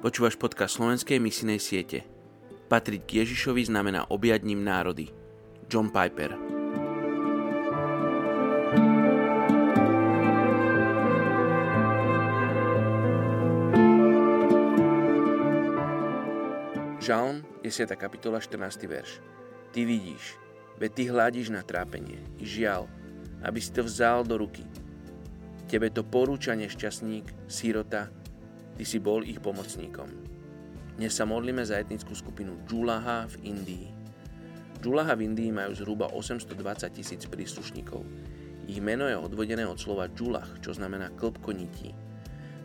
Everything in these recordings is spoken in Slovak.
Počúvaš podcast slovenskej misinej siete. Patriť k Ježišovi znamená objať ním národy. John Piper Žalm 10. kapitola 14. verš. Ty vidíš, veď ty hľadíš na trápenie i žial, aby si to vzal do ruky. Tebe to porúča nešťastník, sírota, ty si bol ich pomocníkom. Dnes sa modlíme za etnickú skupinu Džulaha v Indii. Džulaha v Indii majú zhruba 820 tisíc príslušníkov. Ich meno je odvodené od slova Džulach, čo znamená klbko nití.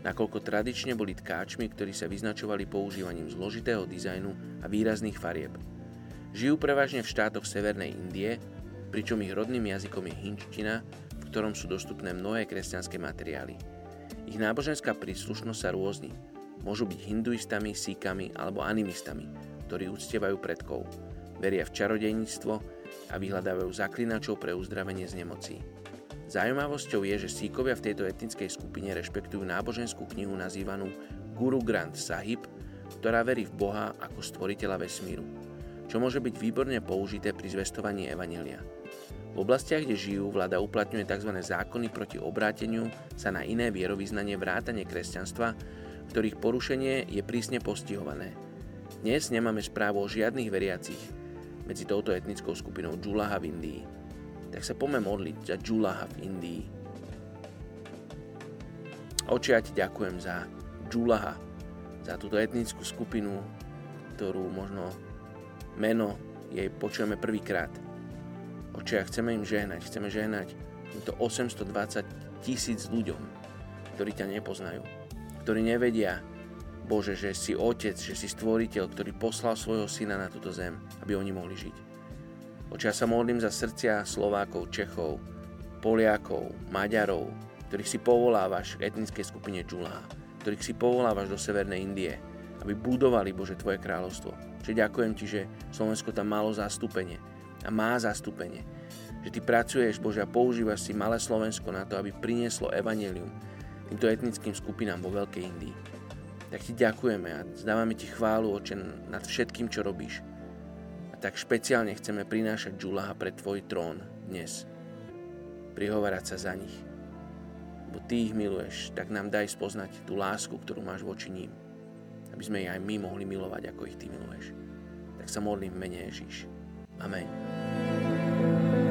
Nakoľko tradične boli tkáčmi, ktorí sa vyznačovali používaním zložitého dizajnu a výrazných farieb. Žijú prevažne v štátoch Severnej Indie, pričom ich rodným jazykom je hinčtina, ktorom sú dostupné mnohé kresťanské materiály. Ich náboženská príslušnosť sa rôzni. Môžu byť hinduistami, síkami alebo animistami, ktorí uctievajú predkov. Veria v čarodejníctvo a vyhľadávajú zaklinačov pre uzdravenie z nemocí. Zaujímavosťou je, že síkovia v tejto etnickej skupine rešpektujú náboženskú knihu nazývanú Guru Granth Sahib, ktorá verí v Boha ako stvoriteľa vesmíru, čo môže byť výborne použité pri zvestovaní Evanelia. V oblastiach, kde žijú, vláda uplatňuje tzv. zákony proti obráteniu sa na iné vierovýznanie vrátane kresťanstva, ktorých porušenie je prísne postihované. Dnes nemáme správu o žiadnych veriacich medzi touto etnickou skupinou Džulaha v Indii. Tak sa poďme modliť za Džulaha v Indii. Oče, ja ti ďakujem za Džulaha, za túto etnickú skupinu, ktorú možno meno jej počujeme prvýkrát. Oče, a chceme im žehnať, chceme žehnať týmto 820 tisíc ľuďom, ktorí ťa nepoznajú, ktorí nevedia, Bože, že si Otec, že si Stvoriteľ, ktorý poslal svojho Syna na túto zem, aby oni mohli žiť. Oče, ja sa modlím za srdcia Slovákov, Čechov, Poliakov, Maďarov, ktorých si povolávaš v etnickej skupine Džulá, ktorých si povolávaš do Severnej Indie, aby budovali, Bože, Tvoje kráľovstvo. Čiže ďakujem Ti, že Slovensko tam malo zastúpenie, a má zastúpenie. Že ty pracuješ, Bože, a používaš si malé Slovensko na to, aby prinieslo evanelium týmto etnickým skupinám vo Veľkej Indii. Tak ti ďakujeme a zdávame ti chválu, Oče, nad všetkým, čo robíš. A tak špeciálne chceme prinášať Džulaha pre tvoj trón dnes. Prihovárať sa za nich. Bo ty ich miluješ, tak nám daj spoznať tú lásku, ktorú máš voči ním aby sme ich aj my mohli milovať, ako ich Ty miluješ. Tak sa modlím v mene Ježiš. Amen.